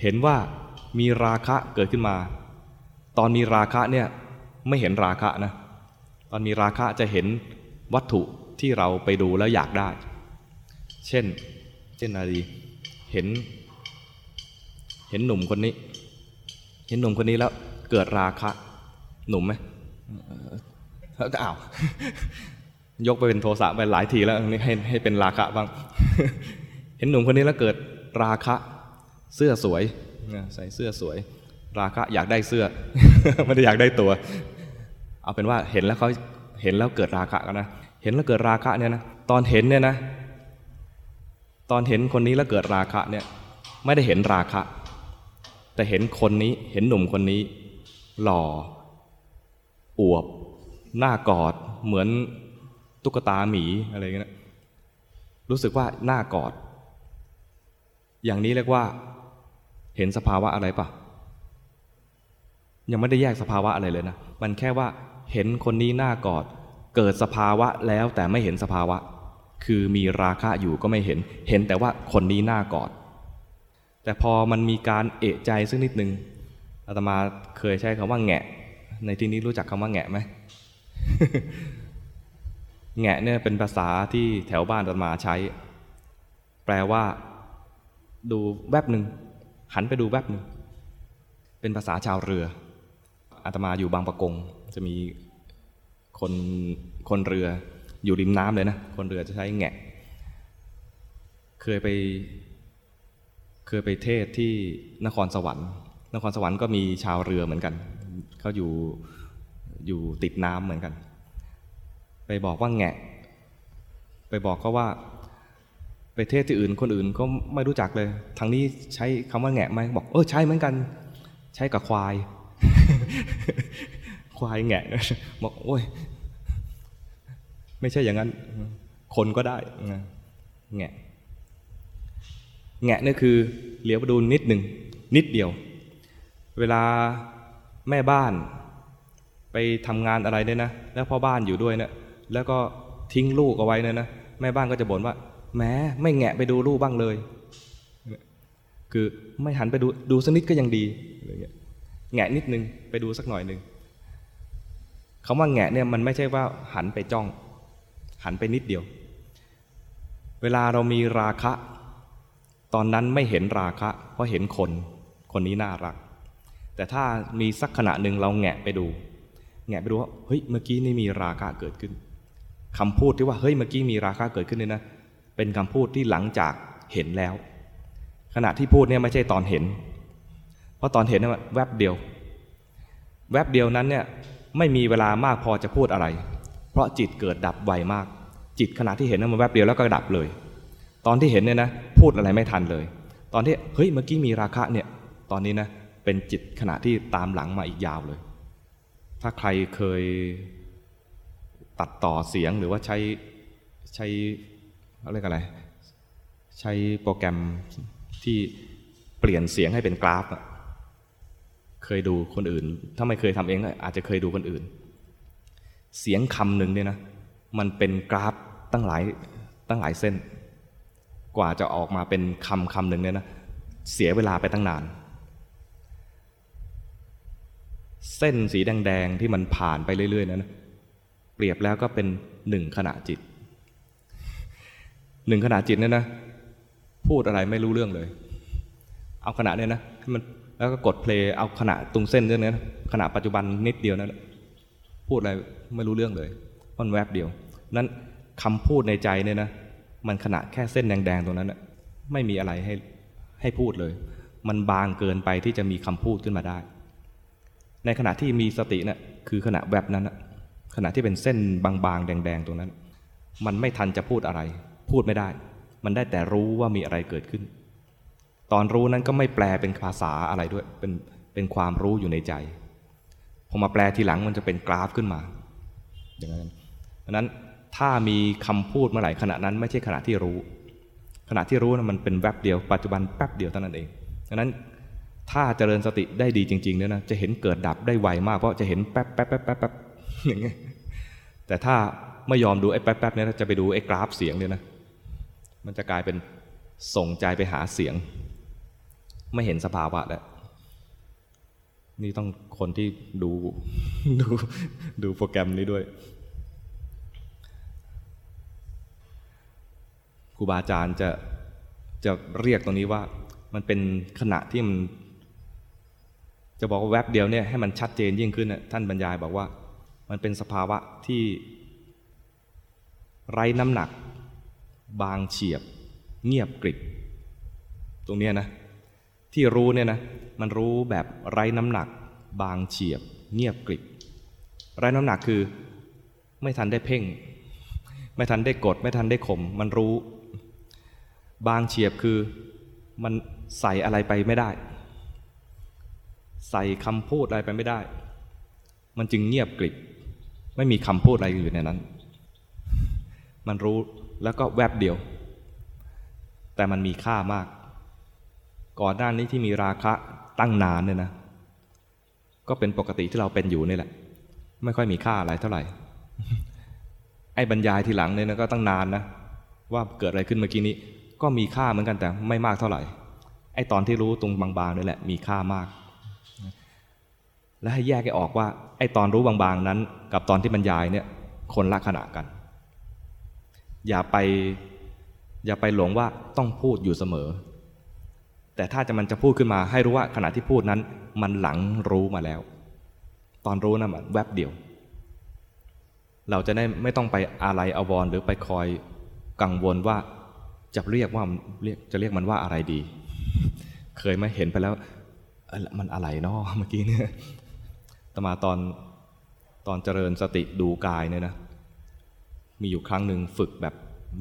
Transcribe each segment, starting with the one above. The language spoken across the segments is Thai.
เห็นว่ามีราคะเกิดขึ้นมา ตอนมีราคะเนี่ยไม่เห็นราคะนะ ตอนมีราคะจะเห็นวัตถุที่เราไปดูแล้วอยากได้ เช่น เช่นอะไรดี เห็น เห็นหนุ่มคนนี้ เห็นหนุ่มคนนี้แล้วเกิดราคะ หนุ่มไหมแล้วอ้าวยกไปเป็นโทสะไปหลายทีแล้วนี่ให้ให้เป็นราคะบ้าง เห็นหนุ่มคนนี้แล้วเกิดราคะ เสื้อสวยใส่เสื้อสวย ราคะอยากได้เสื้อ ไม่ได้อยากได้ตัว เอาเป็นว่าเห็นแล้วเขาเห็นแล้วเกิดราคะกันนะเห็นแล้วเกิดราคะเนี่ยนะตอนเห็นเนี่ยนะ ตอนเห็นคนนี้แล้วเกิดราคะเนี่ย ไม่ได้เห็นราคะ แต่เห็นคนนี้เห็นหนุ่มคนนี้ หล่อ อวบ หน้ากอด เหมือนตุ๊กตาหมีอะไรเงี้ยรู้สึกว่าหน้ากอด อย่างนี้เรียกว่า เห็นสภาวะอะไรปะยังไม่ได้แยกสภาวะอะไรเลยนะ มันแค่ว่าเห็นคนนี้หน้ากอด เกิดสภาวะแล้วแต่ไม่เห็นสภาวะ คือมีราคะอยู่ก็ไม่เห็น เห็นแต่ว่าคนนี้หน้ากอด แต่พอมันมีการเอะใจซึ่งนิดนึงอาตมาเคยใช้คำว่าแงะ ในที่นี้รู้จักคำว่าแงะไหมแงะเนี่ยเป็นภาษาที่แถวบ้านอาตมาใช้ แปลว่า ดูแวบหนึ่ง หันไปดูแวบหนึ่งเป็นภาษาชาวเรืออาตมาอยู่บางประกง จะมีคนคนเรืออยู่ริมน้ำเลยนะ คนเรือจะใช้แงะ เคยไป เคยไปเทศที่นครสวรรค์ นครสวรรค์ก็มีชาวเรือเหมือนกัน เขาอยู่อยู่ติดน้ำเหมือนกัน ไปบอกว่าแงะ ไปบอกเขาว่า ไปเทศที่อื่นคนอื่นก็ไม่รู้จักเลย ทางนี้ใช้คำว่าแงะไหมบอกเออใช้เหมือนกัน ใช้กับควาย ควายแงะบอกโอ้ย ไม่ใช่อย่างนั้น คนก็ได้แงะแงะนี่คือเหลียวไปดูนิดหนึ่งนิดเดียว เวลาแม่บ้าน ไปทำงานอะไรเนี่ยนะ แล้วพ่อบ้านอยู่ด้วยเนะี่ยแล้วก็ทิ้งลูกเอาไว้เนี่ยนะแม่บ้านก็จะบ่นว่า แม้ไม่แงะไปดูลูกบ้างเลย คือไม่หันไปดูดูสักนิดก็ยังดีแงะนิดนึงไปดูสักหน่อยหนึ่งคำว่าแงะเนี่ยมันไม่ใช่ว่าหันไปจ้อง หันไปนิดเดียว เวลาเรามีราคะ ตอนนั้นไม่เห็นราคะ เพราะเห็นคน คนนี้น่ารัก แต่ถ้ามีสักขณะหนึ่งเราแงะไปดู แงะไปดูว่าเฮ้ยเมื่อกี้นี่มีราคะเกิดขึ้นคำพูดที่ว่าเฮ้ยเมื่อกี้มีราคะเกิดขึ้นเนี่ยนะ เป็นคำพูดที่หลังจากเห็นแล้ว ขณะที่พูดเนี่ยไม่ใช่ตอนเห็น เพราะตอนเห็นเนี่ยแวบเดียว แวบเดียวนั้นเนี่ยไม่มีเวลามากพอจะพูดอะไร เพราะจิตเกิดดับไวมาก จิตขณะที่เห็นนั้นมันแวบเดียวแล้วก็ดับเลย ตอนที่เห็นเนี่ยนะพูดอะไรไม่ทันเลย ตอนที่เฮ้ยเมื่อกี้มีราคะเนี่ยตอนนี้นะเป็นจิตขณะที่ตามหลังมาอีกยาวเลย ถ้าใครเคยตัดต่อเสียงหรือว่าใช้ใช้ อะไรกันอะไร ใช้โปรแกรมที่เปลี่ยนเสียงให้เป็นกราฟเคยดูคนอื่น ถ้าไม่เคยทำเองอาจจะเคยดูคนอื่น เสียงคำหนึ่งเนี่ยนะ มันเป็นกราฟตั้งหลายตั้งหลายเส้น กว่าจะออกมาเป็นคำคำหนึ่งเนี่ยนะ เสียเวลาไปตั้งนาน เส้นสีแดงๆที่มันผ่านไปเรื่อยๆนั้นเปรียบแล้วก็เป็นหนึ่งขณะจิต หนึ่งขณะจิตเนี่ยนะ พูดอะไรไม่รู้เรื่องเลย เอาขณะเนี่ยนะให้มันแล้วก็กดเพลงเอาขณะตรงเส้นเรื่องนี้ขณะปัจจุบันนิดเดียวนั้นพูดอะไรไม่รู้เรื่องเลยมันแวบเดียว นั้นคำพูดในใจเนี่ยนะมันขณะแค่เส้นแดงๆตรงนั้นไม่มีอะไรให้ให้พูดเลย มันบางเกินไปที่จะมีคำพูดขึ้นมาได้ ในขณะที่มีสติเนะี่ยคือขณะแวบนั้นนะขณะที่เป็นเส้นบางๆแดง ๆ ตรงนั้น มันไม่ทันจะพูดอะไร พูดไม่ได้ มันได้แต่รู้ว่ามีอะไรเกิดขึ้น ตอนรู้นั้นก็ไม่แปลเป็นภาษาอะไรด้วย เป็นเป็นความรู้อยู่ในใจ พอมาแปลทีหลังมันจะเป็นกราฟขึ้นมา อย่างนั้นดังนั้นถ้ามีคำพูดเมื่อไหร่ขณะนั้นไม่ใช่ขณะที่รู้ ขณะที่รู้นะมันเป็นแวบเดียวปัจจุบันแป๊บเดียวเท่านั้นเองดังนั้นถ้าเจริญสติได้ดีจริงๆเนี่ยนะจะเห็นเกิดดับได้ไวมากเพราะจะเห็นแป๊บแป๊บแป๊บแป๊บแป๊บอย่างเงี้ยแต่ถ้าไม่ยอมดูไอ้แป๊บแป๊บเนี่ยจะไปดูไอ้กราฟเสียงเนี่ยนะ มันจะกลายเป็นส่งใจไปหาเสียง ไม่เห็นสภาวะแล้วนี่ต้องคนที่ดูดูดูโปรแกรมนี้ด้วยครูบาอาจารย์จะจะเรียกตรงนี้ว่ามันเป็นขณะที่มัน จะบอกว่าแวบเดียวเนี่ยให้มันชัดเจนยิ่งขึ้นน่ะท่านบรรยายบอกว่า มันเป็นสภาวะที่ไร้น้ำหนัก บางเฉียบ เงียบกริบ ตรงนี้นะ ที่รู้เนี่ยนะ มันรู้แบบไร้น้ำหนัก บางเฉียบ เงียบกริบ ไร้น้ำหนักคือ ไม่ทันได้เพ่ง ไม่ทันได้กด ไม่ทันได้ข่ม มันรู้ บางเฉียบคือมันใส่อะไรไปไม่ได้ ใส่คำพูดอะไรไปไม่ได้ มันจึงเงียบกริบ ไม่มีคำพูดอะไรอยู่ในนั้น มันรู้ แล้วก็แวบเดียว แต่มันมีค่ามาก ก่อนหน้านี้ที่มีราคะตั้งนานเนี่ยนะ ก็เป็นปกติที่เราเป็นอยู่นี่แหละ ไม่ค่อยมีค่าอะไรเท่าไหร่ ไอ้บรรยายทีหลังเนี่ยนะก็ตั้งนานนะ ว่าเกิดอะไรขึ้นเมื่อกี้นี้ ก็มีค่าเหมือนกันแต่ไม่มากเท่าไหร่ ไอ้ตอนที่รู้ตรงบางๆนี่แหละ มีค่ามาก และให้แยกให้ออกว่า ไอ้ตอนรู้บางๆนั้น กับตอนที่บรรยายเนี่ยคนละขณะกัน อย่าไป อย่าไปหลงว่าต้องพูดอยู่เสมอ แต่ถ้าจะมันจะพูดขึ้นมาให้รู้ว่าขณะที่พูดนั้น มันหลังรู้มาแล้ว ตอนรู้นะมันแวบเดียว เราจะได้ไม่ต้องไปอะไรอวรหรือไปคอยกังวลว่าจะเรียกว่าเรียกจะเรียกมันว่าอะไรดี เคยไหมเห็นไปแล้วมันอะไรเนาะเมื่อกี้เนี่ยตมาตอนตอนเจริญสติดูกายเนี่ยนะ มีอยู่ครั้งหนึ่งฝึกแบบ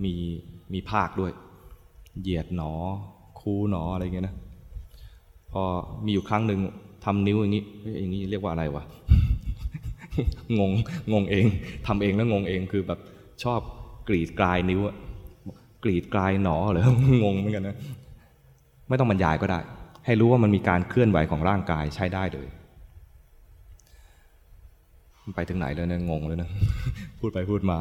มีมีภาคด้วย เหยียดหนอ คูหนออะไรเงี้ยนะพอมีอยู่ครั้งหนึ่งทำนิ้วอย่างนี้ยอย่างนี้เรียกว่าอะไรวะงงงงเองทำเองแล้วงงเองคือแบบชอบกรีดกลายนิ้วอะกรีดกลายหนอเหรองงเหมือนกันนะไม่ต้องบรรยายก็ได้ ให้รู้ว่ามันมีการเคลื่อนไหวของร่างกายใช้ได้เลยไปถึงไหนแล้วเนี่ยงงเลยนะ พูดไปพูดมา